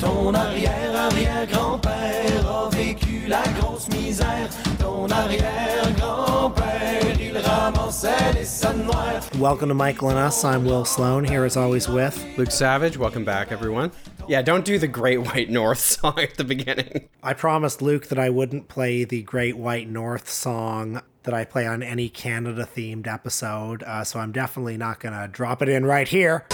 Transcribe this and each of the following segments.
Ton arrière-arrière-grand-père a vécu la grosse misère. Ton arrière-grand-père, il ramassait les sangs noirs. Welcome to Michael and Us. I'm Will Sloan, here as always with. Luke Savage, welcome back, everyone. Yeah, don't do the Great White North song at the beginning. I promised Luke that I wouldn't play the Great White North song that I play on any Canada themed episode, uh, so I'm definitely not going to drop it in right here.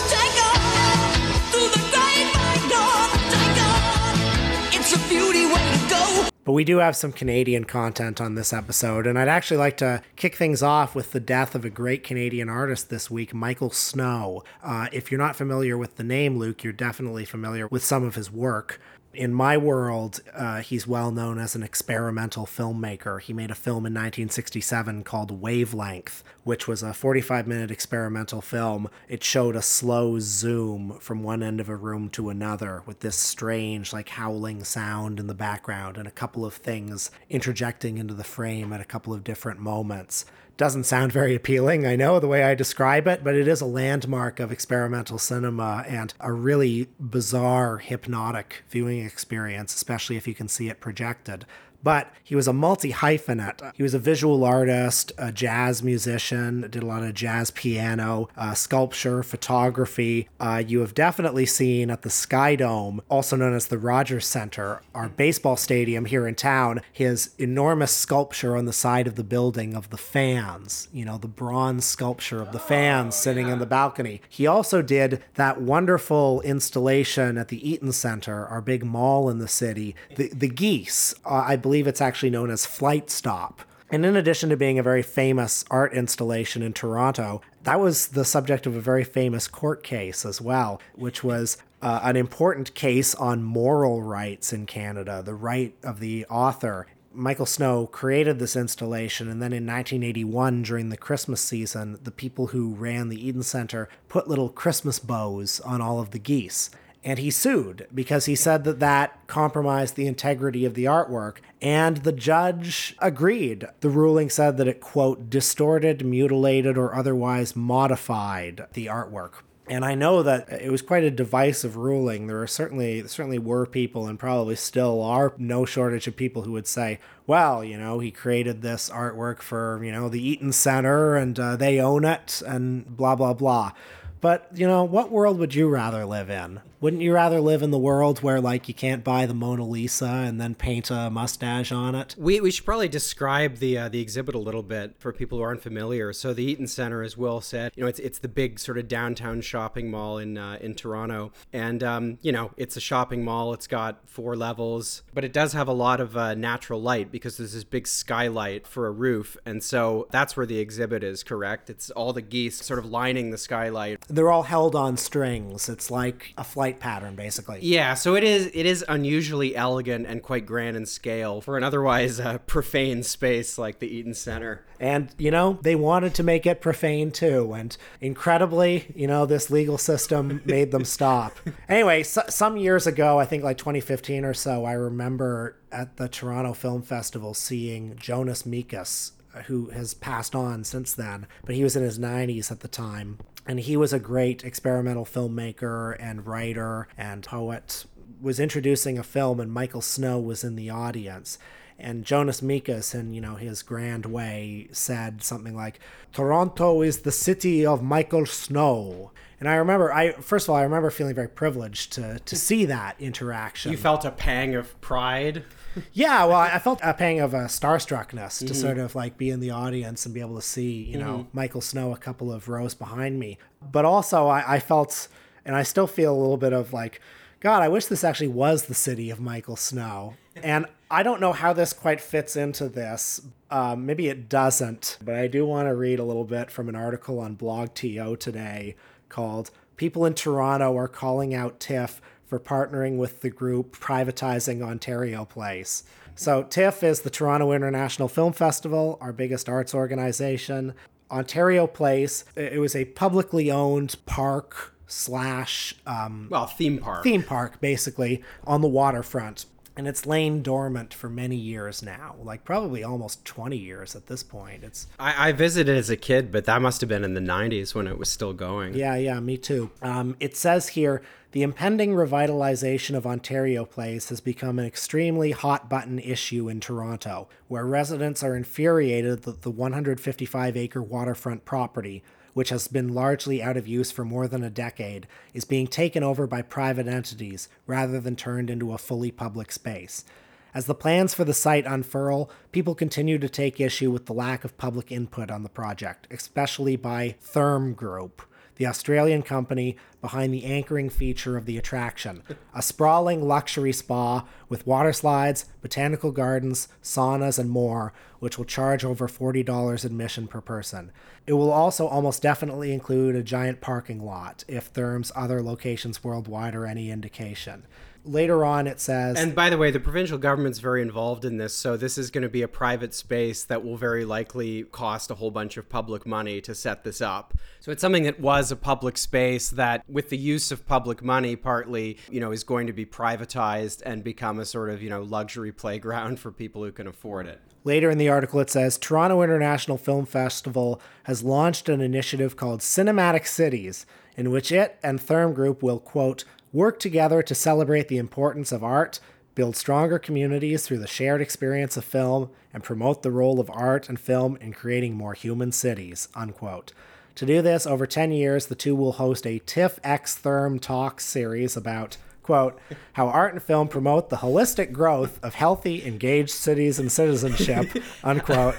But we do have some Canadian content on this episode, and I'd actually like to kick things off with the death of a great Canadian artist this week, Michael Snow. Uh, if you're not familiar with the name Luke, you're definitely familiar with some of his work. In my world, uh, he's well known as an experimental filmmaker. He made a film in 1967 called Wavelength, which was a 45 minute experimental film. It showed a slow zoom from one end of a room to another with this strange, like howling sound in the background and a couple of things interjecting into the frame at a couple of different moments doesn't sound very appealing, I know, the way I describe it, but it is a landmark of experimental cinema and a really bizarre, hypnotic viewing experience, especially if you can see it projected. But he was a multi hyphenate. He was a visual artist, a jazz musician, did a lot of jazz piano, uh, sculpture, photography. Uh, you have definitely seen at the Sky Dome, also known as the Rogers Center, our baseball stadium here in town, his enormous sculpture on the side of the building of the fans, you know, the bronze sculpture of the fans sitting in the balcony. He also did that wonderful installation at the Eaton Center, our big mall in the city, the, the geese. Uh, I believe it's actually known as Flight Stop. And in addition to being a very famous art installation in Toronto, that was the subject of a very famous court case as well, which was uh, an important case on moral rights in Canada, the right of the author. Michael Snow created this installation, and then in 1981, during the Christmas season, the people who ran the Eaton Center put little Christmas bows on all of the geese and he sued because he said that that compromised the integrity of the artwork and the judge agreed the ruling said that it quote distorted mutilated or otherwise modified the artwork and I know that it was quite a divisive ruling. There are certainly certainly were people, and probably still are, no shortage of people who would say, "Well, you know, he created this artwork for you know the Eaton Center, and uh, they own it, and blah blah blah." But, you know, what world would you rather live in? Wouldn't you rather live in the world where, like, you can't buy the Mona Lisa and then paint a mustache on it? We, we should probably describe the uh, the exhibit a little bit for people who aren't familiar. So the Eaton Center, as Will said, you know, it's it's the big sort of downtown shopping mall in uh, in Toronto, and um, you know, it's a shopping mall. It's got four levels, but it does have a lot of uh, natural light because there's this big skylight for a roof, and so that's where the exhibit is. Correct? It's all the geese sort of lining the skylight. They're all held on strings. It's like a flight pattern, basically. Yeah, so it is it is unusually elegant and quite grand in scale for an otherwise uh, profane space like the Eaton Center. And, you know, they wanted to make it profane too. And incredibly, you know, this legal system made them stop. Anyway, so, some years ago, I think like 2015 or so, I remember at the Toronto Film Festival seeing Jonas Mekas, who has passed on since then, but he was in his 90s at the time. And he was a great experimental filmmaker and writer and poet. Was introducing a film, and Michael Snow was in the audience and Jonas Mekas, in you know his grand way, said something like, "Toronto is the city of Michael Snow." And I remember, I first of all, I remember feeling very privileged to to see that interaction. You felt a pang of pride. yeah, well, I felt a pang of a starstruckness to mm-hmm. sort of like be in the audience and be able to see, you know, mm-hmm. Michael Snow a couple of rows behind me. But also, I, I felt, and I still feel a little bit of like, God, I wish this actually was the city of Michael Snow. And I don't know how this quite fits into this. Um, maybe it doesn't, but I do want to read a little bit from an article on BlogTO today called People in Toronto are calling out TIFF for partnering with the group privatizing Ontario Place. So, TIFF is the Toronto International Film Festival, our biggest arts organization. Ontario Place, it was a publicly owned park slash um, Well, theme park. theme park, basically, on the waterfront. and it's lain dormant for many years now, like probably almost 20 years at this point. It's I, I visited as a kid, but that must have been in the 90s when it was still going. yeah, yeah, me too. Um, it says here the impending revitalization of Ontario Place has become an extremely hot button issue in Toronto, where residents are infuriated that the 155 acre waterfront property, which has been largely out of use for more than a decade, is being taken over by private entities rather than turned into a fully public space. As the plans for the site unfurl, people continue to take issue with the lack of public input on the project, especially by Therme Group, the Australian company behind the anchoring feature of the attraction a sprawling luxury spa with water slides, botanical gardens, saunas, and more, which will charge over $40 admission per person. It will also almost definitely include a giant parking lot if Therme's other locations worldwide are any indication. Later on, it says. And by the way, the provincial government's very involved in this, so this is going to be a private space that will very likely cost a whole bunch of public money to set this up. So it's something that was a public space that, with the use of public money, partly, you know, is going to be privatized and become a sort of, you know, luxury playground for people who can afford it. Later in the article, it says Toronto International Film Festival has launched an initiative called Cinematic Cities, in which it and Therme Group will, quote, work together to celebrate the importance of art, build stronger communities through the shared experience of film, and promote the role of art and film in creating more human cities, unquote. To do this, over 10 years, the two will host a TIFF X Therme Talks series about, quote, how art and film promote the holistic growth of healthy, engaged cities and citizenship, unquote.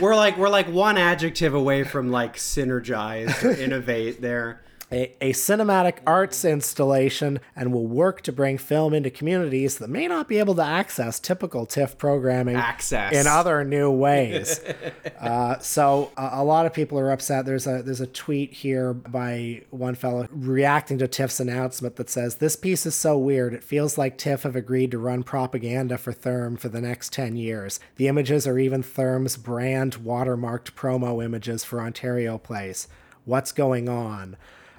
We're like we're like one adjective away from like synergize or innovate there. A, a cinematic arts installation and will work to bring film into communities that may not be able to access typical TIFF programming Access. in other new ways. uh, so a, a lot of people are upset. There's a there's a tweet here by one fellow reacting to TIFF's announcement that says this piece is so weird. It feels like TIFF have agreed to run propaganda for Therme for the next 10 years. The images are even Therme's brand watermarked promo images for Ontario Place. What's going on?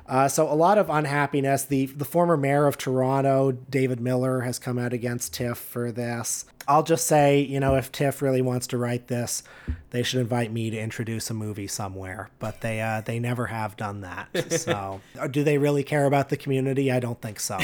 Uh, so a lot of unhappiness. The the former mayor of Toronto, David Miller, has come out against TIFF for this. I'll just say, you know, if TIFF really wants to write this, they should invite me to introduce a movie somewhere. But they uh, they never have done that. So, Uh, do they really care about the community? I don't think so.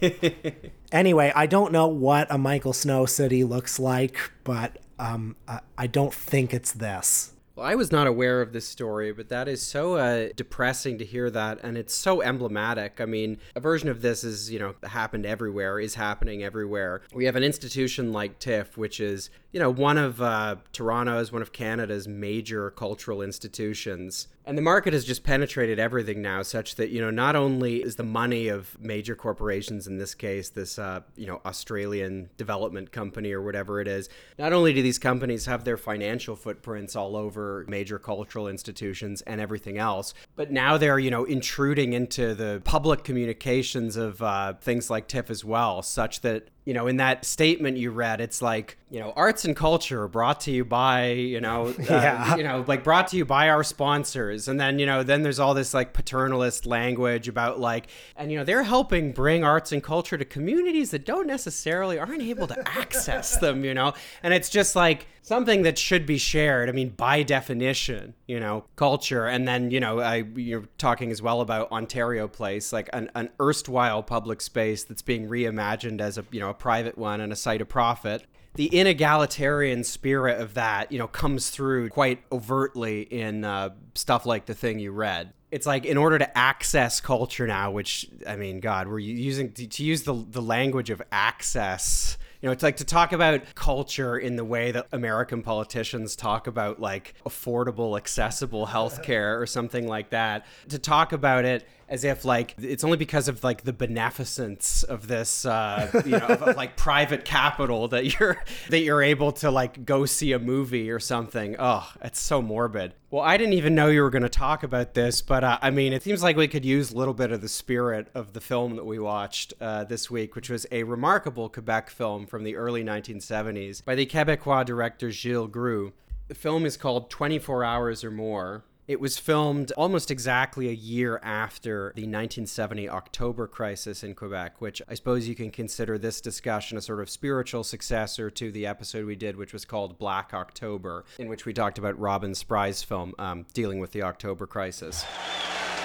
anyway, I don't know what a Michael Snow city looks like, but um, I, I don't think it's this. Well, I was not aware of this story, but that is so uh, depressing to hear that, and it's so emblematic. I mean, a version of this is, you know, happened everywhere, is happening everywhere. We have an institution like TIFF, which is, you know, one of uh, Toronto's, one of Canada's major cultural institutions. And the market has just penetrated everything now, such that, you know, not only is the money of major corporations, in this case, this, uh, you know, Australian development company or whatever it is, not only do these companies have their financial footprints all over major cultural institutions and everything else, but now they're, you know, intruding into the public communications of uh, things like TIFF as well, such that you know, in that statement you read, it's like, you know, arts and culture brought to you by, you know, uh, Yeah. you know, like brought to you by our sponsors. And then, you know, then there's all this like paternalist language about like, and, you know, they're helping bring arts and culture to communities that don't necessarily aren't able to access them, you know? And it's just like something that should be shared. I mean, by definition, you know, culture. And then, you know, I, you're talking as well about Ontario Place, like an, an erstwhile public space that's being reimagined as a, you know, private one and a site of profit the inegalitarian spirit of that, you know, comes through quite overtly in uh, stuff like the thing you read. It's like in order to access culture now, which I mean, God, we're using to, to use the the language of access. You know, it's like to talk about culture in the way that American politicians talk about like affordable, accessible healthcare or something like that. To talk about it as if like it's only because of like the beneficence of this uh, you know of, of, like private capital that you're that you're able to like go see a movie or something oh it's so morbid well i didn't even know you were going to talk about this but uh, i mean it seems like we could use a little bit of the spirit of the film that we watched uh, this week which was a remarkable quebec film from the early 1970s by the quebecois director gilles Groulx. the film is called 24 hours or more It was filmed almost exactly a year after the 1970 October crisis in Quebec, which I suppose you can consider this discussion a sort of spiritual successor to the episode we did, which was called Black October, in which we talked about Robin Spry's film um, dealing with the October crisis.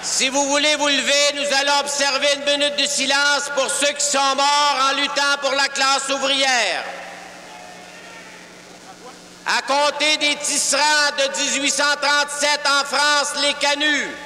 Si vous voulez vous lever, nous allons observer une minute de silence pour ceux qui sont morts en luttant pour la classe ouvrière.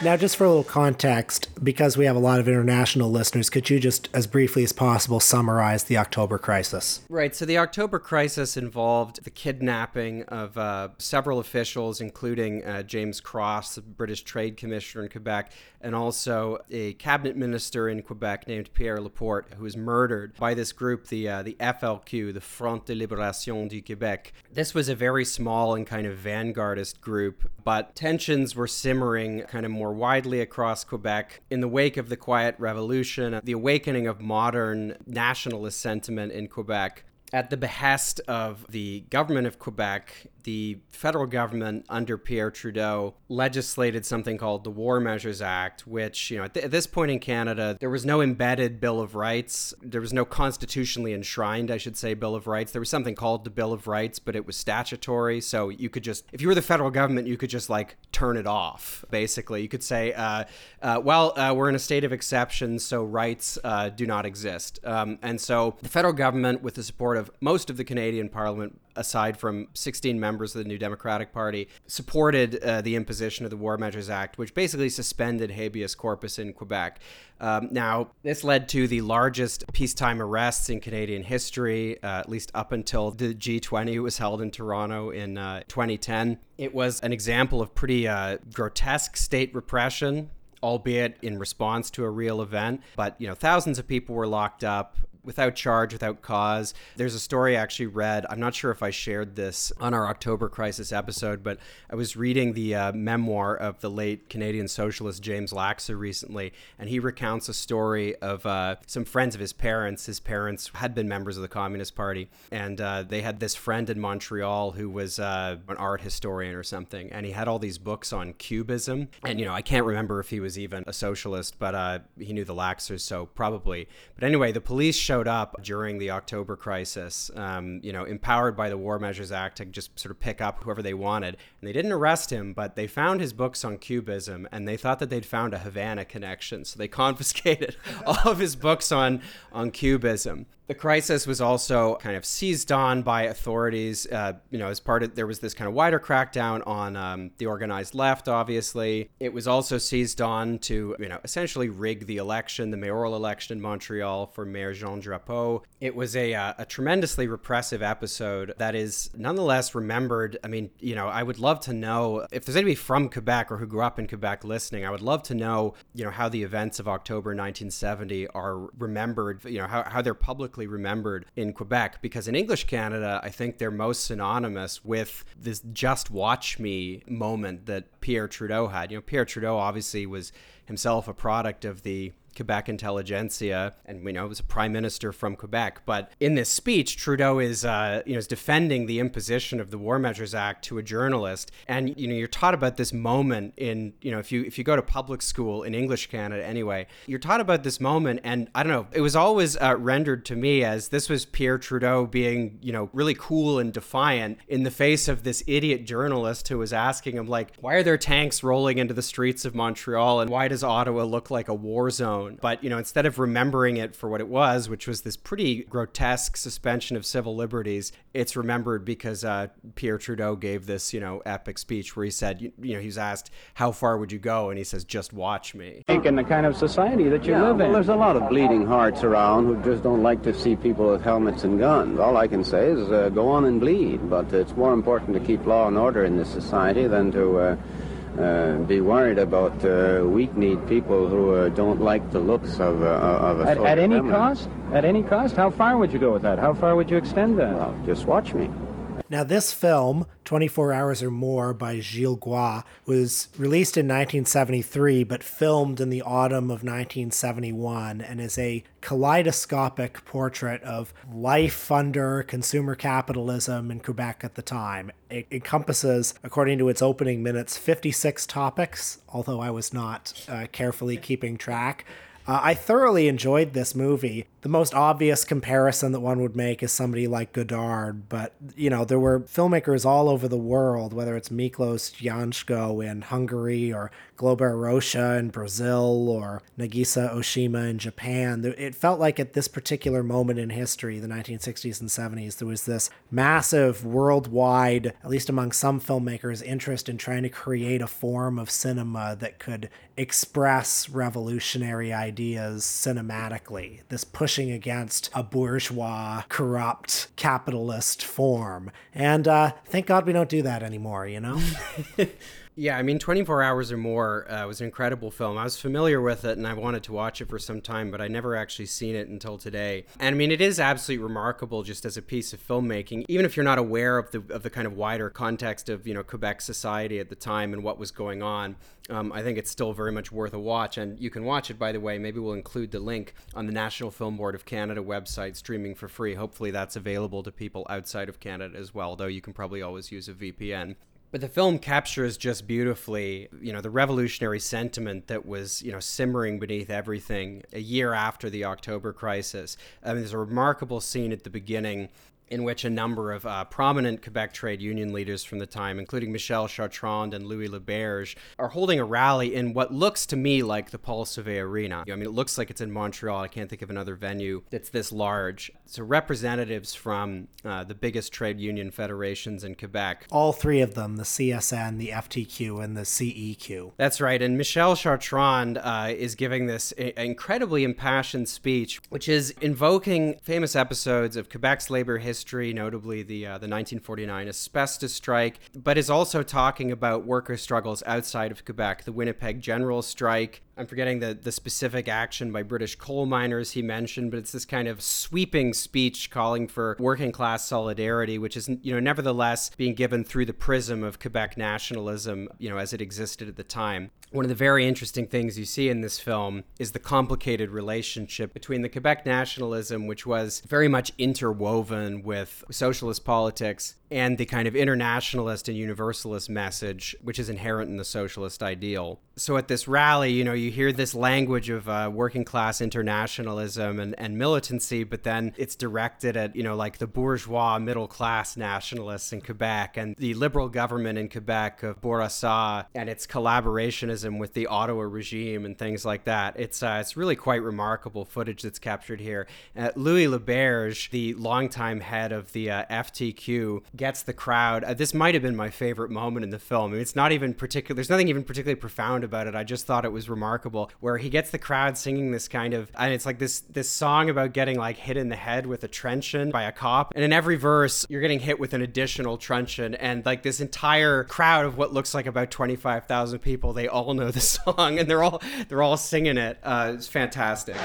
Now, just for a little context, because we have a lot of international listeners, could you just, as briefly as possible, summarize the October crisis? Right. So the October crisis involved the kidnapping of uh, several officials, including uh, James Cross, the British Trade Commissioner in Quebec, and also a cabinet minister in Quebec named Pierre Laporte, who was murdered by this group, the uh, the FLQ, the Front de Libération du Québec. This was a very small and kind of vanguardist group, but tensions were simmering kind of more widely across Quebec in the wake of the Quiet Revolution, the awakening of modern nationalist sentiment in Quebec. At the behest of the government of Quebec, the federal government under Pierre Trudeau legislated something called the War Measures Act, which, you know, at, th- at, this point in Canada, there was no embedded Bill of Rights. There was no constitutionally enshrined, I should say, Bill of Rights. There was something called the Bill of Rights, but it was statutory. So you could just, if you were the federal government, you could just like turn it off, basically. You could say, uh, uh, well, uh, we're in a state of exception, so rights uh, do not exist. Um, and so the federal government, with the support of most of the Canadian Parliament, aside from 16 members of the New Democratic Party, supported uh, the imposition of the War Measures Act, which basically suspended habeas corpus in Quebec. Um, now, this led to the largest peacetime arrests in Canadian history, uh, at least up until the G20 was held in Toronto in uh, 2010. It was an example of pretty uh, grotesque state repression albeit in response to a real event. But, you know, thousands of people were locked up without charge, without cause. There's a story I actually read. I'm not sure if I shared this on our October Crisis episode, but I was reading the uh, memoir of the late Canadian socialist James Laxer recently, and he recounts a story of uh, some friends of his parents. His parents had been members of the Communist Party, and uh, they had this friend in Montreal who was uh, an art historian or something, and he had all these books on Cubism. And, you know, I can't remember if he was even a socialist, but uh, he knew the Laxers, so probably. But anyway, the police showed showed up during the October crisis, um, you know, empowered by the War Measures Act to just sort of pick up whoever they wanted. And they didn't arrest him, but they found his books on Cubism and they thought that they'd found a Havana connection. So they confiscated all of his books on, on Cubism. The crisis was also kind of seized on by authorities. Uh, you know, as part of there was this kind of wider crackdown on um, the organized left. Obviously, it was also seized on to you know essentially rig the election, the mayoral election in Montreal for Mayor Jean Drapeau. It was a uh, a tremendously repressive episode that is nonetheless remembered. I mean, you know, I would love to know if there's anybody from Quebec or who grew up in Quebec listening. I would love to know, you know, how the events of October 1970 are remembered. You know, how how they're publicly remembered in Quebec because in English Canada, I think they're most synonymous with this just watch me moment that Pierre Trudeau had. You know, Pierre Trudeau obviously was himself a product of the Quebec intelligentsia, and we know it was a prime minister from Quebec. But in this speech, Trudeau is uh, you know is defending the imposition of the War Measures Act to a journalist, and you know you're taught about this moment in you know if you if you go to public school in English Canada anyway, you're taught about this moment, and I don't know, it was always uh, rendered to me as this was Pierre Trudeau being you know really cool and defiant in the face of this idiot journalist who was asking him like, why are there tanks rolling into the streets of Montreal, and why does Ottawa look like a war zone? But, you know, instead of remembering it for what it was, which was this pretty grotesque suspension of civil liberties, it's remembered because uh, Pierre Trudeau gave this, you know, epic speech where he said, you, you, know, he was asked, how far would you go? And he says, just watch me. In the kind of society that you yeah, live well, in. There's a lot of bleeding hearts around who just don't like to see people with helmets and guns. All I can say is uh, go on and bleed, but it's more important to keep law and order in this society than to. Uh, uh, be worried about uh, weak-kneed people who uh, don't like the looks of, uh, of a at, at any feminine. cost? At any cost? How far would you go with that? How far would you extend that? Well, just watch me. Now, this film, 24 Hours or More by Gilles Groulx, was released in 1973 but filmed in the autumn of 1971 and is a kaleidoscopic portrait of life under consumer capitalism in Quebec at the time. It encompasses, according to its opening minutes, 56 topics, although I was not uh, carefully keeping track. Uh, I thoroughly enjoyed this movie. The most obvious comparison that one would make is somebody like Godard, but you know there were filmmakers all over the world, whether it's Miklos Jancso in Hungary or Glauber Rocha in Brazil or Nagisa Oshima in Japan. It felt like at this particular moment in history, the 1960s and 70s, there was this massive worldwide, at least among some filmmakers, interest in trying to create a form of cinema that could express revolutionary ideas cinematically. This pushing against a bourgeois, corrupt, capitalist form. And uh, thank God we don't do that anymore, you know? Yeah, I mean, 24 Hours or More uh, was an incredible film. I was familiar with it and I wanted to watch it for some time, but I never actually seen it until today. And I mean, it is absolutely remarkable just as a piece of filmmaking, even if you're not aware of the, of the kind of wider context of, you know, Quebec society at the time and what was going on. Um, I think it's still very much worth a watch. And you can watch it, by the way. Maybe we'll include the link on the National Film Board of Canada website, streaming for free. Hopefully, that's available to people outside of Canada as well, though you can probably always use a VPN. But the film captures just beautifully, you know, the revolutionary sentiment that was, you know, simmering beneath everything a year after the October crisis. I mean, there's a remarkable scene at the beginning in which a number of uh, prominent Quebec trade union leaders from the time, including Michel Chartrand and Louis Laberge, are holding a rally in what looks to me like the Paul Sauvé Arena. I mean, it looks like it's in Montreal. I can't think of another venue that's this large. So, representatives from uh, the biggest trade union federations in Quebec. All three of them the CSN, the FTQ, and the CEQ. That's right. And Michel Chartrand uh, is giving this a- incredibly impassioned speech, which is invoking famous episodes of Quebec's labor history history, notably the uh, the 1949 asbestos strike, but is also talking about worker struggles outside of Quebec, the Winnipeg General Strike, I'm forgetting the, the specific action by British coal miners he mentioned, but it's this kind of sweeping speech calling for working class solidarity, which is, you know, nevertheless being given through the prism of Quebec nationalism, you know, as it existed at the time. One of the very interesting things you see in this film is the complicated relationship between the Quebec nationalism, which was very much interwoven with socialist politics, and the kind of internationalist and universalist message, which is inherent in the socialist ideal. So at this rally, you know, you hear this language of uh, working class internationalism and, and militancy, but then it's directed at, you know, like the bourgeois middle class nationalists in Quebec and the liberal government in Quebec of Bourassa and its collaborationism with the Ottawa regime and things like that. It's, uh, it's really quite remarkable footage that's captured here. Uh, Louis Laberge, the longtime head of the uh, FTQ, gets the crowd. Uh, this might have been my favorite moment in the film. I mean, it's not even particular. There's nothing even particularly profound about it. I just thought it was remarkable where he gets the crowd singing this kind of, and it's like this this song about getting like hit in the head with a truncheon by a cop, and in every verse you're getting hit with an additional truncheon, and like this entire crowd of what looks like about twenty five thousand people, they all know the song and they're all they're all singing it. Uh, it's fantastic.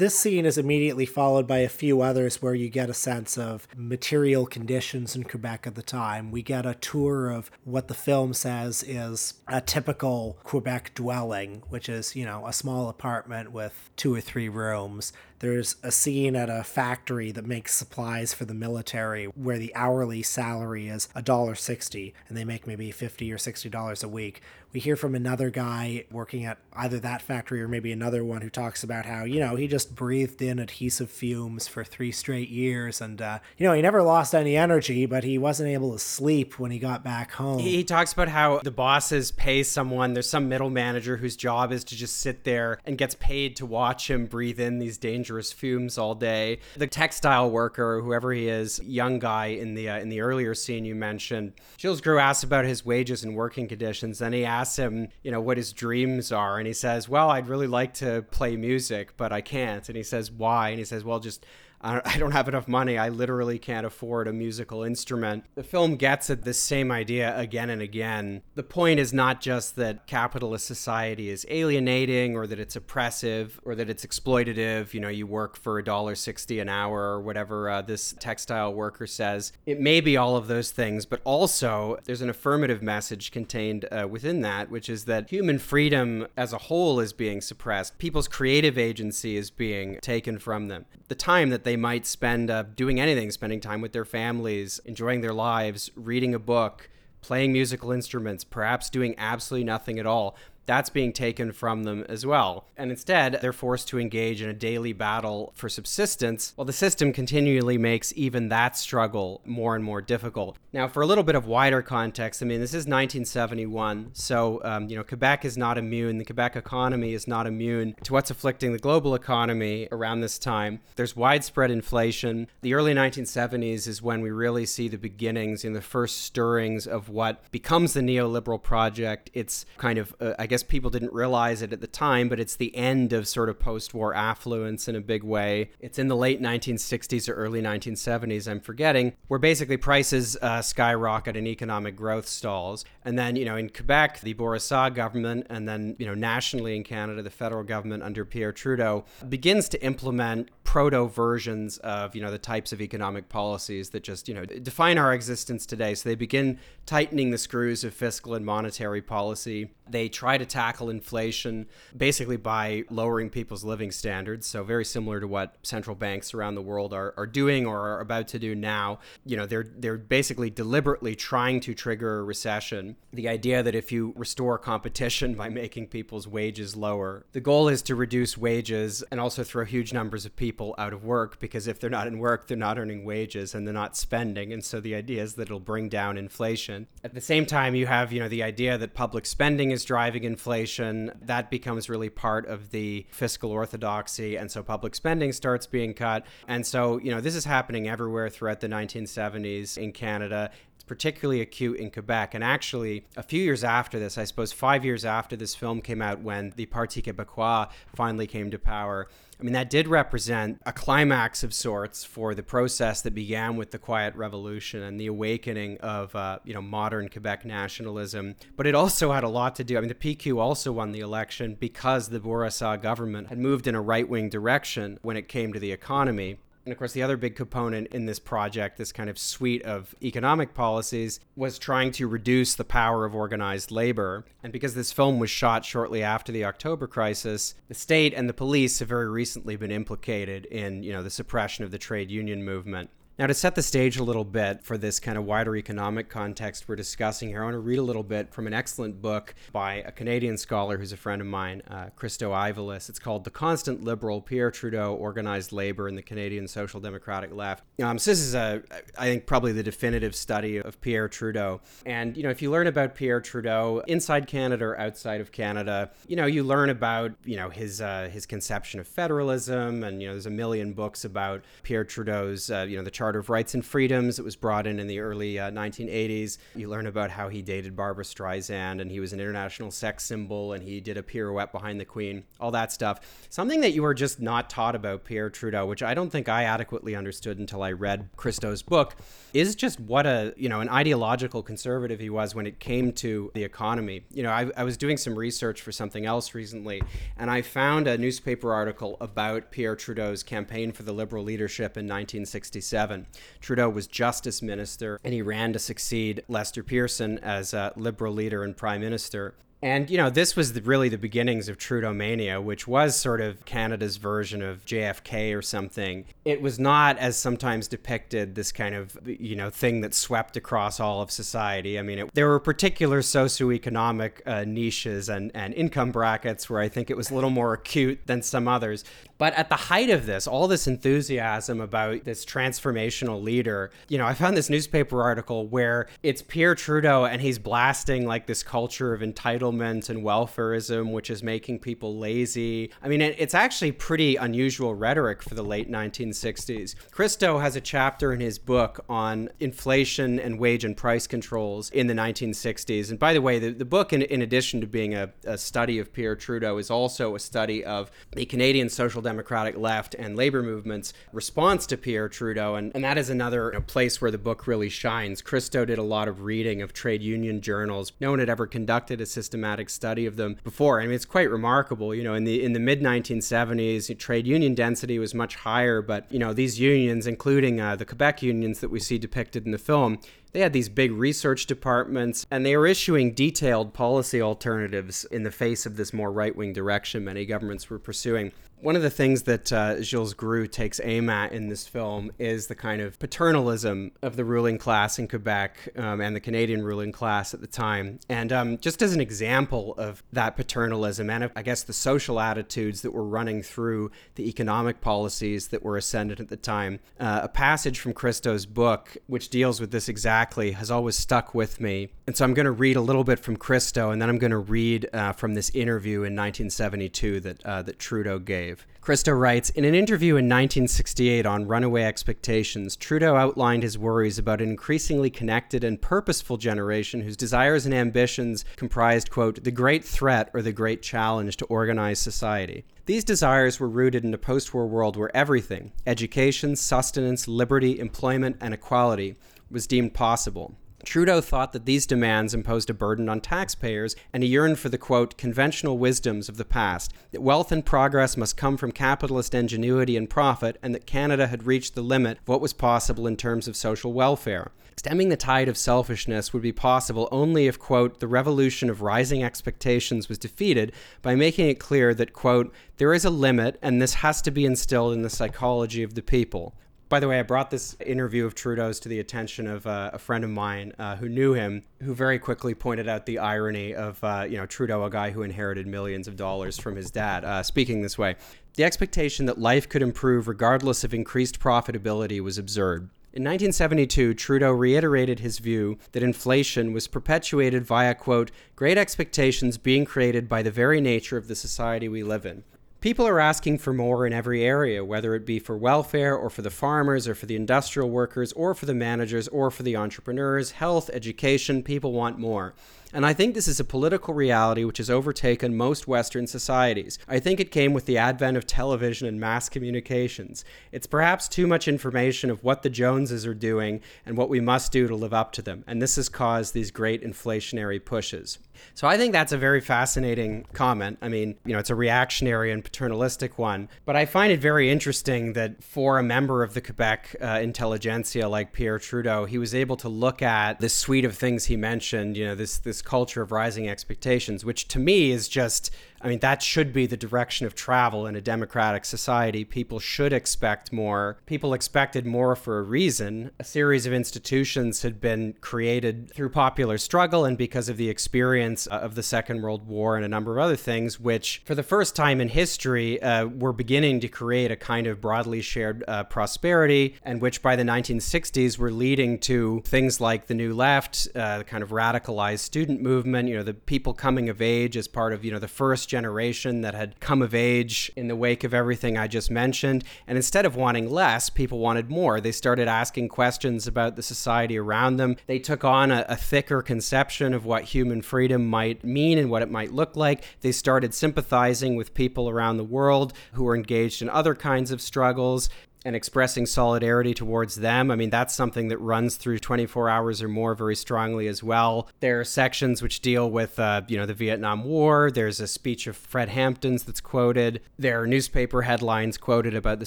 This scene is immediately followed by a few others where you get a sense of material conditions in Quebec at the time. We get a tour of what the film says is a typical Quebec dwelling, which is, you know, a small apartment with two or three rooms. There's a scene at a factory that makes supplies for the military where the hourly salary is $1.60 and they make maybe 50 or $60 a week. We hear from another guy working at either that factory or maybe another one who talks about how, you know, he just breathed in adhesive fumes for three straight years and, uh, you know, he never lost any energy, but he wasn't able to sleep when he got back home. He talks about how the bosses pay someone, there's some middle manager whose job is to just sit there and gets paid to watch him breathe in these dangerous fumes all day. The textile worker, whoever he is, young guy in the uh, in the earlier scene you mentioned, Gilles Groulx asks about his wages and working conditions. Then he asks him, you know, what his dreams are, and he says, "Well, I'd really like to play music, but I can't." And he says, "Why?" And he says, "Well, just I don't have enough money. I literally can't afford a musical instrument. The film gets at this same idea again and again. The point is not just that capitalist society is alienating or that it's oppressive or that it's exploitative. You know, you work for a dollar sixty an hour or whatever uh, this textile worker says. It may be all of those things, but also there's an affirmative message contained uh, within that, which is that human freedom as a whole is being suppressed. People's creative agency is being taken from them. The time that they might spend uh, doing anything, spending time with their families, enjoying their lives, reading a book, playing musical instruments, perhaps doing absolutely nothing at all. That's being taken from them as well. And instead, they're forced to engage in a daily battle for subsistence, while the system continually makes even that struggle more and more difficult. Now, for a little bit of wider context, I mean, this is 1971, so, um, you know, Quebec is not immune. The Quebec economy is not immune to what's afflicting the global economy around this time. There's widespread inflation. The early 1970s is when we really see the beginnings and the first stirrings of what becomes the neoliberal project. It's kind of, uh, I guess people didn't realize it at the time, but it's the end of sort of post war affluence in a big way. It's in the late 1960s or early 1970s, I'm forgetting, where basically prices uh, skyrocket and economic growth stalls. And then, you know, in Quebec, the Bourassa government, and then, you know, nationally in Canada, the federal government under Pierre Trudeau begins to implement proto versions of, you know, the types of economic policies that just, you know, define our existence today. So they begin tightening the screws of fiscal and monetary policy. They try to tackle inflation basically by lowering people's living standards. So very similar to what central banks around the world are, are doing or are about to do now. You know, they're they're basically deliberately trying to trigger a recession. The idea that if you restore competition by making people's wages lower, the goal is to reduce wages and also throw huge numbers of people out of work because if they're not in work, they're not earning wages and they're not spending. And so the idea is that it'll bring down inflation. At the same time, you have, you know, the idea that public spending is driving inflation. That becomes really part of the fiscal orthodoxy. And so public spending starts being cut. And so, you know, this is happening everywhere throughout the 1970s in Canada It's particularly acute in Quebec. And actually, a few years after this, I suppose five years after this film came out, when the Parti Québécois finally came to power, I mean, that did represent a climax of sorts for the process that began with the Quiet Revolution and the awakening of, uh, you know, modern Quebec nationalism. But it also had a lot to do. I mean, the PQ also won the election because the Bourassa government had moved in a right wing direction when it came to the economy. And of course, the other big component in this project, this kind of suite of economic policies, was trying to reduce the power of organized labor. And because this film was shot shortly after the October crisis, the state and the police have very recently been implicated in, you know, the suppression of the trade union movement. Now, to set the stage a little bit for this kind of wider economic context we're discussing here, I want to read a little bit from an excellent book by a Canadian scholar who's a friend of mine, uh, Christo Aivalis. It's called The Constant Liberal Pierre Trudeau Organized Labor in the Canadian Social Democratic Left. Um, so, this is, a, I think, probably the definitive study of Pierre Trudeau. And, you know, if you learn about Pierre Trudeau inside Canada or outside of Canada, you know, you learn about, you know, his, uh, his conception of federalism. And, you know, there's a million books about Pierre Trudeau's, uh, you know, the Charter of Rights and Freedoms. It was brought in in the early uh, 1980s. You learn about how he dated Barbra Streisand and he was an international sex symbol and he did a pirouette behind the Queen, all that stuff. Something that you were just not taught about Pierre Trudeau, which I don't think I adequately understood until I read Christo's book, is just what a, you know, an ideological conservative he was when it came to the economy. You know, I, I was doing some research for something else recently and I found a newspaper article about Pierre Trudeau's campaign for the Liberal leadership in 1967. Trudeau was justice minister and he ran to succeed Lester Pearson as a liberal leader and prime minister. And, you know, this was the, really the beginnings of Trudeau mania, which was sort of Canada's version of JFK or something. It was not, as sometimes depicted, this kind of, you know, thing that swept across all of society. I mean, it, there were particular socioeconomic uh, niches and, and income brackets where I think it was a little more acute than some others. But at the height of this, all this enthusiasm about this transformational leader, you know, I found this newspaper article where it's Pierre Trudeau and he's blasting like this culture of entitlement entitlement and welfarism, which is making people lazy. I mean, it's actually pretty unusual rhetoric for the late 1960s. Christo has a chapter in his book on inflation and wage and price controls in the 1960s. And by the way, the, the book, in, in addition to being a, a study of Pierre Trudeau, is also a study of the Canadian Social Democratic left and labor movement's response to Pierre Trudeau. And, and that is another you know, place where the book really shines. Christo did a lot of reading of trade union journals. No one had ever conducted a systematic study of them before. I mean, it's quite remarkable. You know, in the in the mid 1970s, trade union density was much higher, but you know these unions, including uh, the Quebec unions that we see depicted in the film, they had these big research departments, and they were issuing detailed policy alternatives in the face of this more right wing direction many governments were pursuing. One of the things that uh, Gilles Groulx takes aim at in this film is the kind of paternalism of the ruling class in Quebec um, and the Canadian ruling class at the time. And um, just as an example of that paternalism and of, I guess the social attitudes that were running through the economic policies that were ascendant at the time, uh, a passage from Christo's book, which deals with this exactly, has always stuck with me. And so I'm going to read a little bit from Christo, and then I'm going to read uh, from this interview in 1972 that, uh, that Trudeau gave. Christo writes In an interview in 1968 on Runaway Expectations, Trudeau outlined his worries about an increasingly connected and purposeful generation whose desires and ambitions comprised, quote, the great threat or the great challenge to organized society. These desires were rooted in a post war world where everything education, sustenance, liberty, employment, and equality was deemed possible. Trudeau thought that these demands imposed a burden on taxpayers, and he yearned for the quote, conventional wisdoms of the past that wealth and progress must come from capitalist ingenuity and profit, and that Canada had reached the limit of what was possible in terms of social welfare. Stemming the tide of selfishness would be possible only if, quote, the revolution of rising expectations was defeated by making it clear that, quote, there is a limit and this has to be instilled in the psychology of the people. By the way, I brought this interview of Trudeau's to the attention of uh, a friend of mine uh, who knew him, who very quickly pointed out the irony of uh, you know Trudeau, a guy who inherited millions of dollars from his dad, uh, speaking this way. The expectation that life could improve regardless of increased profitability was absurd. In 1972, Trudeau reiterated his view that inflation was perpetuated via, quote, great expectations being created by the very nature of the society we live in. People are asking for more in every area, whether it be for welfare or for the farmers or for the industrial workers or for the managers or for the entrepreneurs, health, education. People want more. And I think this is a political reality which has overtaken most Western societies. I think it came with the advent of television and mass communications. It's perhaps too much information of what the Joneses are doing and what we must do to live up to them. And this has caused these great inflationary pushes. So I think that's a very fascinating comment. I mean, you know, it's a reactionary and paternalistic one, but I find it very interesting that for a member of the Quebec uh, intelligentsia like Pierre Trudeau, he was able to look at this suite of things he mentioned, you know, this this culture of rising expectations, which to me is just I mean, that should be the direction of travel in a democratic society. People should expect more. People expected more for a reason. A series of institutions had been created through popular struggle and because of the experience of the Second World War and a number of other things, which, for the first time in history, uh, were beginning to create a kind of broadly shared uh, prosperity, and which by the 1960s were leading to things like the New Left, uh, the kind of radicalized student movement, you know, the people coming of age as part of, you know, the first generation that had come of age in the wake of everything I just mentioned. And instead of wanting less, people wanted more. They started asking questions about the society around them. They took on a, a thicker conception of what human freedom might mean and what it might look like. They started sympathizing with people around the world who were engaged in other kinds of struggles and expressing solidarity towards them. I mean, that's something that runs through 24 hours or more very strongly as well. There are sections which deal with, uh, you know, the Vietnam War. There's a speech of Fred Hampton's that's quoted. There are newspaper headlines quoted about the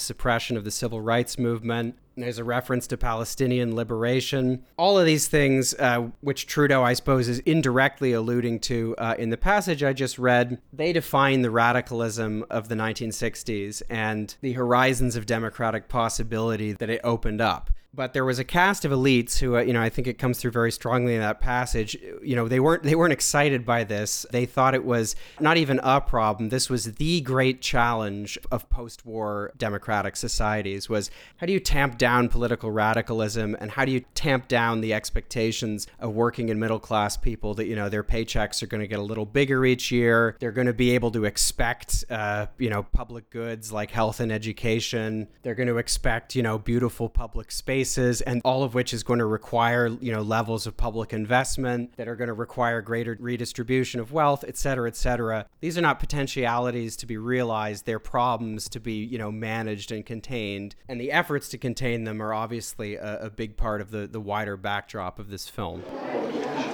suppression of the civil rights movement. There's a reference to Palestinian liberation. All of these things, uh, which Trudeau, I suppose, is indirectly alluding to uh, in the passage I just read, they define the radicalism of the 1960s and the horizons of democratic possibility that it opened up. But there was a cast of elites who, uh, you know, I think it comes through very strongly in that passage. You know, they weren't they weren't excited by this. They thought it was not even a problem. This was the great challenge of post-war democratic societies. Was how do you tamp down political radicalism and how do you tamp down the expectations of working and middle class people that you know their paychecks are going to get a little bigger each year. They're going to be able to expect, uh, you know, public goods like health and education. They're going to expect, you know, beautiful public spaces and all of which is going to require you know levels of public investment that are going to require greater redistribution of wealth et cetera et cetera. These are not potentialities to be realized. They're problems to be you know managed and contained. And the efforts to contain them are obviously a, a big part of the the wider backdrop of this film.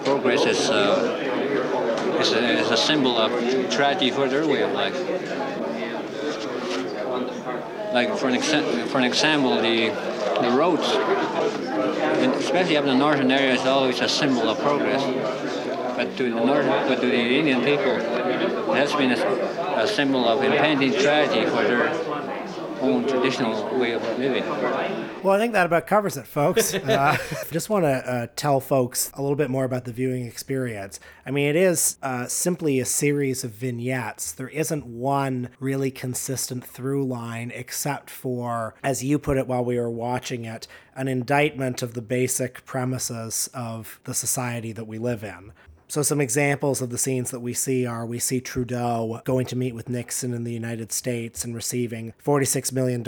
Progress is, uh, is, a, is a symbol of tragedy for their way of life like for an, exa- for an example the the roads, and especially up in the northern area, is always a symbol of progress. But to the north, but to the Indian people, it has been a, a symbol of impending tragedy for their own traditional way of living. Well, I think that about covers it, folks. Uh, just want to uh, tell folks a little bit more about the viewing experience. I mean, it is uh, simply a series of vignettes. There isn't one really consistent through line, except for, as you put it while we were watching it, an indictment of the basic premises of the society that we live in. So, some examples of the scenes that we see are we see Trudeau going to meet with Nixon in the United States and receiving $46 million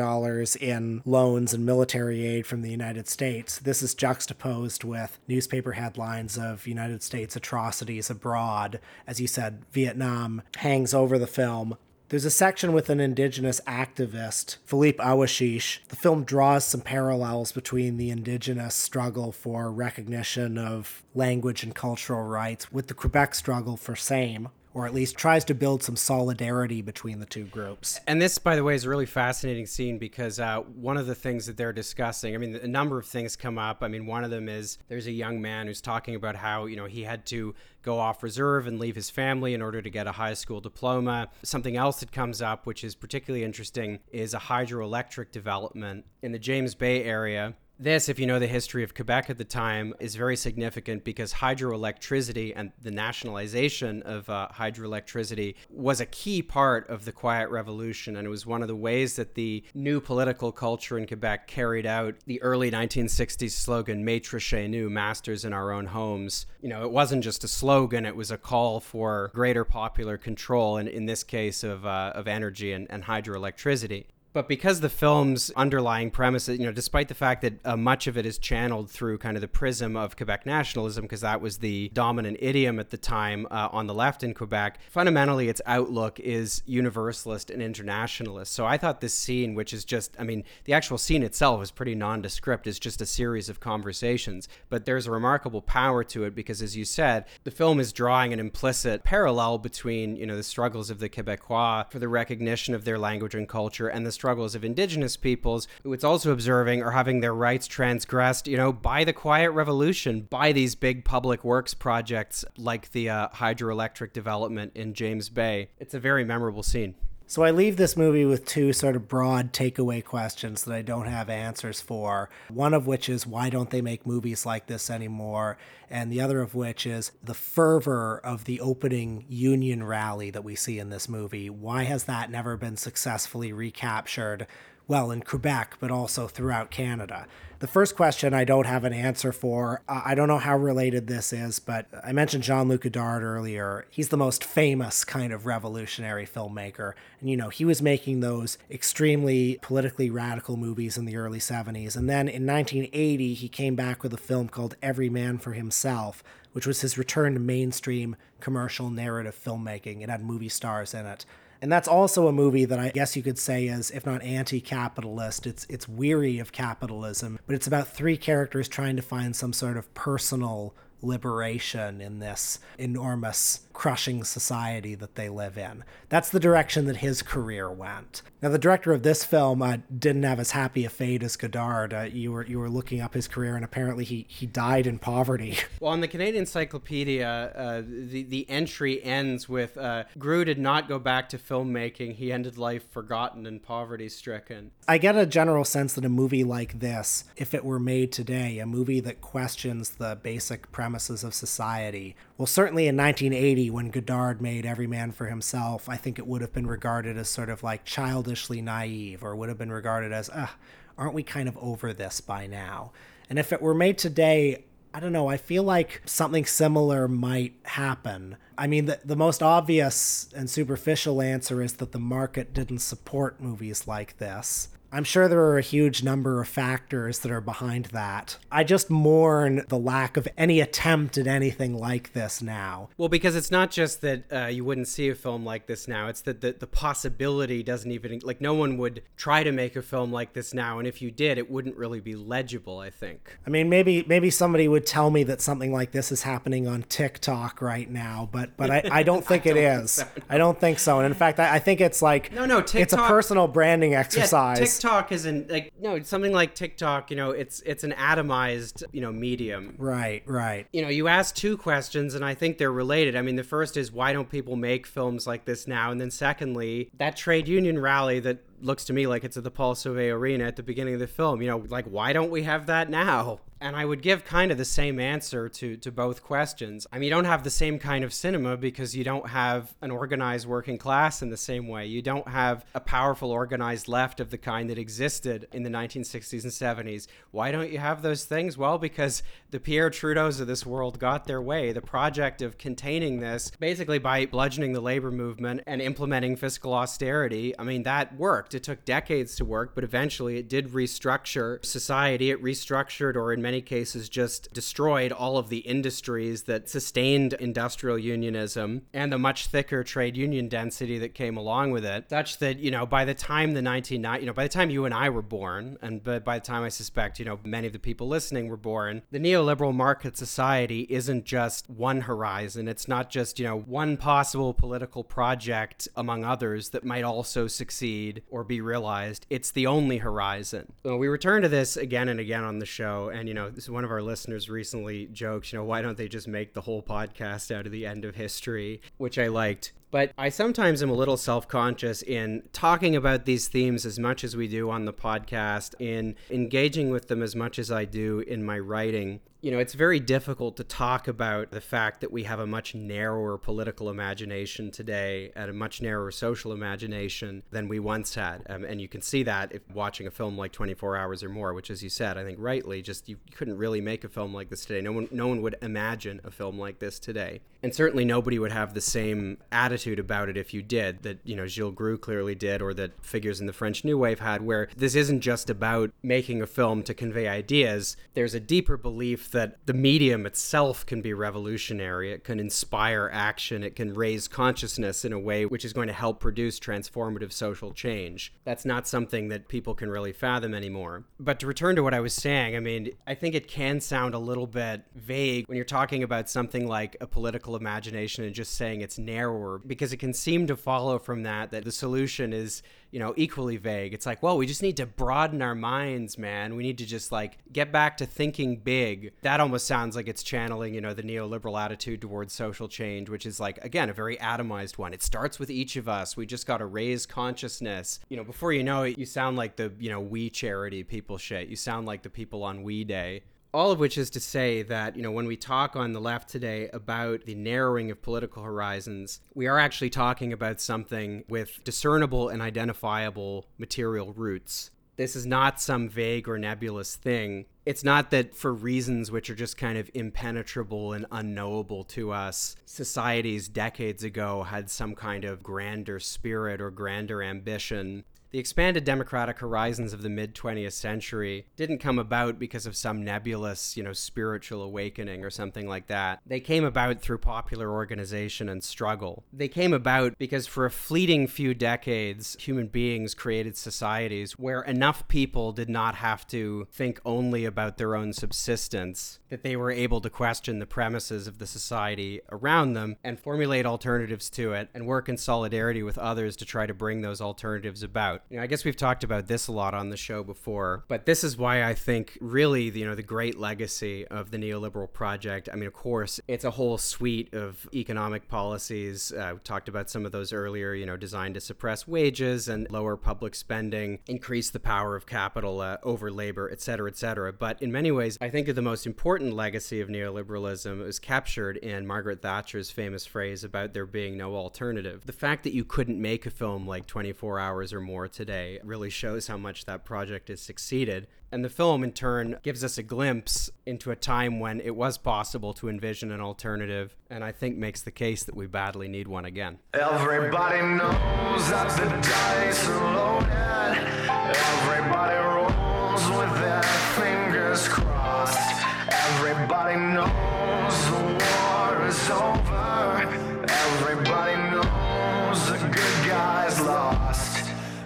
in loans and military aid from the United States. This is juxtaposed with newspaper headlines of United States atrocities abroad. As you said, Vietnam hangs over the film. There's a section with an indigenous activist, Philippe Awashish. The film draws some parallels between the indigenous struggle for recognition of language and cultural rights with the Quebec struggle for same or at least tries to build some solidarity between the two groups. And this, by the way, is a really fascinating scene because uh, one of the things that they're discussing, I mean, a number of things come up. I mean, one of them is there's a young man who's talking about how, you know, he had to go off reserve and leave his family in order to get a high school diploma. Something else that comes up, which is particularly interesting, is a hydroelectric development in the James Bay area this, if you know the history of Quebec at the time, is very significant because hydroelectricity and the nationalization of uh, hydroelectricity was a key part of the Quiet Revolution. And it was one of the ways that the new political culture in Quebec carried out the early 1960s slogan, Maître chez nous, masters in our own homes. You know, it wasn't just a slogan, it was a call for greater popular control, and in this case, of, uh, of energy and, and hydroelectricity. But because the film's underlying premise, you know, despite the fact that uh, much of it is channeled through kind of the prism of Quebec nationalism, because that was the dominant idiom at the time uh, on the left in Quebec, fundamentally its outlook is universalist and internationalist. So I thought this scene, which is just, I mean, the actual scene itself is pretty nondescript, it's just a series of conversations. But there's a remarkable power to it because, as you said, the film is drawing an implicit parallel between, you know, the struggles of the Quebecois for the recognition of their language and culture and the struggles of indigenous peoples who it's also observing are having their rights transgressed, you know, by the Quiet Revolution, by these big public works projects like the uh, hydroelectric development in James Bay. It's a very memorable scene. So I leave this movie with two sort of broad takeaway questions that I don't have answers for. One of which is why don't they make movies like this anymore? And the other of which is the fervor of the opening Union rally that we see in this movie. Why has that never been successfully recaptured? Well, in Quebec, but also throughout Canada. The first question I don't have an answer for. I don't know how related this is, but I mentioned Jean Luc Godard earlier. He's the most famous kind of revolutionary filmmaker. And, you know, he was making those extremely politically radical movies in the early 70s. And then in 1980, he came back with a film called Every Man for Himself, which was his return to mainstream commercial narrative filmmaking. It had movie stars in it. And that's also a movie that I guess you could say is, if not anti-capitalist, it's it's weary of capitalism. But it's about three characters trying to find some sort of personal liberation in this enormous crushing society that they live in. That's the direction that his career went. Now, the director of this film uh, didn't have as happy a fate as Godard. Uh, you were you were looking up his career, and apparently he he died in poverty. Well, on the Canadian Encyclopedia, uh, the the entry ends with uh, Groulx did not go back to filmmaking. He ended life forgotten and poverty stricken. I get a general sense that a movie like this, if it were made today, a movie that questions the basic premises of society, well, certainly in 1980, when Godard made Every Man for Himself, I think it would have been regarded as sort of like childishly naive, or would have been regarded as, ah, aren't we kind of over this by now? And if it were made today, I don't know. I feel like something similar might happen. I mean, the, the most obvious and superficial answer is that the market didn't support movies like this. I'm sure there are a huge number of factors that are behind that. I just mourn the lack of any attempt at anything like this now. Well, because it's not just that uh, you wouldn't see a film like this now, it's that the, the possibility doesn't even, like, no one would try to make a film like this now. And if you did, it wouldn't really be legible, I think. I mean, maybe maybe somebody would tell me that something like this is happening on TikTok right now, but but I, I don't think it is. I don't think so. And in fact, I, I think it's like No, no, TikTok, it's a personal branding exercise. Yeah, TikTok isn't like no something like TikTok. You know, it's it's an atomized you know medium. Right, right. You know, you ask two questions, and I think they're related. I mean, the first is why don't people make films like this now? And then secondly, that trade union rally that looks to me like it's at the Paul Sauvé Arena at the beginning of the film. You know, like why don't we have that now? And I would give kind of the same answer to to both questions. I mean, you don't have the same kind of cinema because you don't have an organized working class in the same way. You don't have a powerful organized left of the kind that existed in the 1960s and 70s. Why don't you have those things? Well, because the Pierre Trudeau's of this world got their way. The project of containing this basically by bludgeoning the labor movement and implementing fiscal austerity, I mean, that worked. It took decades to work, but eventually it did restructure society. It restructured, or in many cases, just destroyed all of the industries that sustained industrial unionism and the much thicker trade union density that came along with it, such that, you know, by the time the 1990, you know, by the time you and I were born, and by by the time I suspect, you know, many of the people listening were born, the neoliberal market society isn't just one horizon. It's not just, you know, one possible political project among others that might also succeed or be realized. It's the only horizon. So we return to this again and again on the show. And, you know, this is one of our listeners recently joked, you know, why don't they just make the whole podcast out of the end of history, which I liked. But I sometimes am a little self conscious in talking about these themes as much as we do on the podcast, in engaging with them as much as I do in my writing. You know, it's very difficult to talk about the fact that we have a much narrower political imagination today and a much narrower social imagination than we once had. Um, and you can see that if watching a film like 24 Hours or More, which, as you said, I think rightly, just you couldn't really make a film like this today. No one, no one would imagine a film like this today. And certainly nobody would have the same attitude about it if you did, that, you know, Gilles Groulx clearly did, or that figures in the French New Wave had, where this isn't just about making a film to convey ideas. There's a deeper belief that the medium itself can be revolutionary. It can inspire action. It can raise consciousness in a way which is going to help produce transformative social change. That's not something that people can really fathom anymore. But to return to what I was saying, I mean, I think it can sound a little bit vague when you're talking about something like a political imagination and just saying it's narrower, because it can seem to follow from that that the solution is you know, equally vague. It's like, well, we just need to broaden our minds, man. We need to just like get back to thinking big. That almost sounds like it's channeling, you know, the neoliberal attitude towards social change, which is like, again, a very atomized one. It starts with each of us. We just got to raise consciousness. You know, before you know it, you sound like the, you know, we charity people shit. You sound like the people on We Day all of which is to say that you know when we talk on the left today about the narrowing of political horizons we are actually talking about something with discernible and identifiable material roots. This is not some vague or nebulous thing. It's not that for reasons which are just kind of impenetrable and unknowable to us societies decades ago had some kind of grander spirit or grander ambition The expanded democratic horizons of the mid 20th century didn't come about because of some nebulous, you know, spiritual awakening or something like that. They came about through popular organization and struggle. They came about because for a fleeting few decades, human beings created societies where enough people did not have to think only about their own subsistence, that they were able to question the premises of the society around them and formulate alternatives to it and work in solidarity with others to try to bring those alternatives You know, I guess we've talked about this a lot on the show before, but this is why I think really, you know, the great legacy of the neoliberal project. I mean, of course, it's a whole suite of economic policies. Uh, we talked about some of those earlier, you know, designed to suppress wages and lower public spending, increase the power of capital uh, over labor, et cetera, et cetera. But in many ways, I think the most important legacy of neoliberalism is captured in Margaret Thatcher's famous phrase about there being no alternative. The fact that you couldn't make a film like 24 Hours or More today really shows how much that project has succeeded. And the film, in turn, gives us a glimpse into a time when it was possible to envision an alternative, and I think makes the case that we badly need one again. Everybody knows that the dice are loaded. Everybody rolls with their fingers crossed. Everybody knows the war is over. Everybody knows the good guys lost.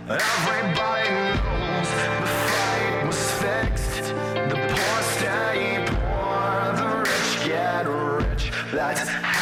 Everybody knows the fight was fixed. The poor stay poor, the rich get rich. That's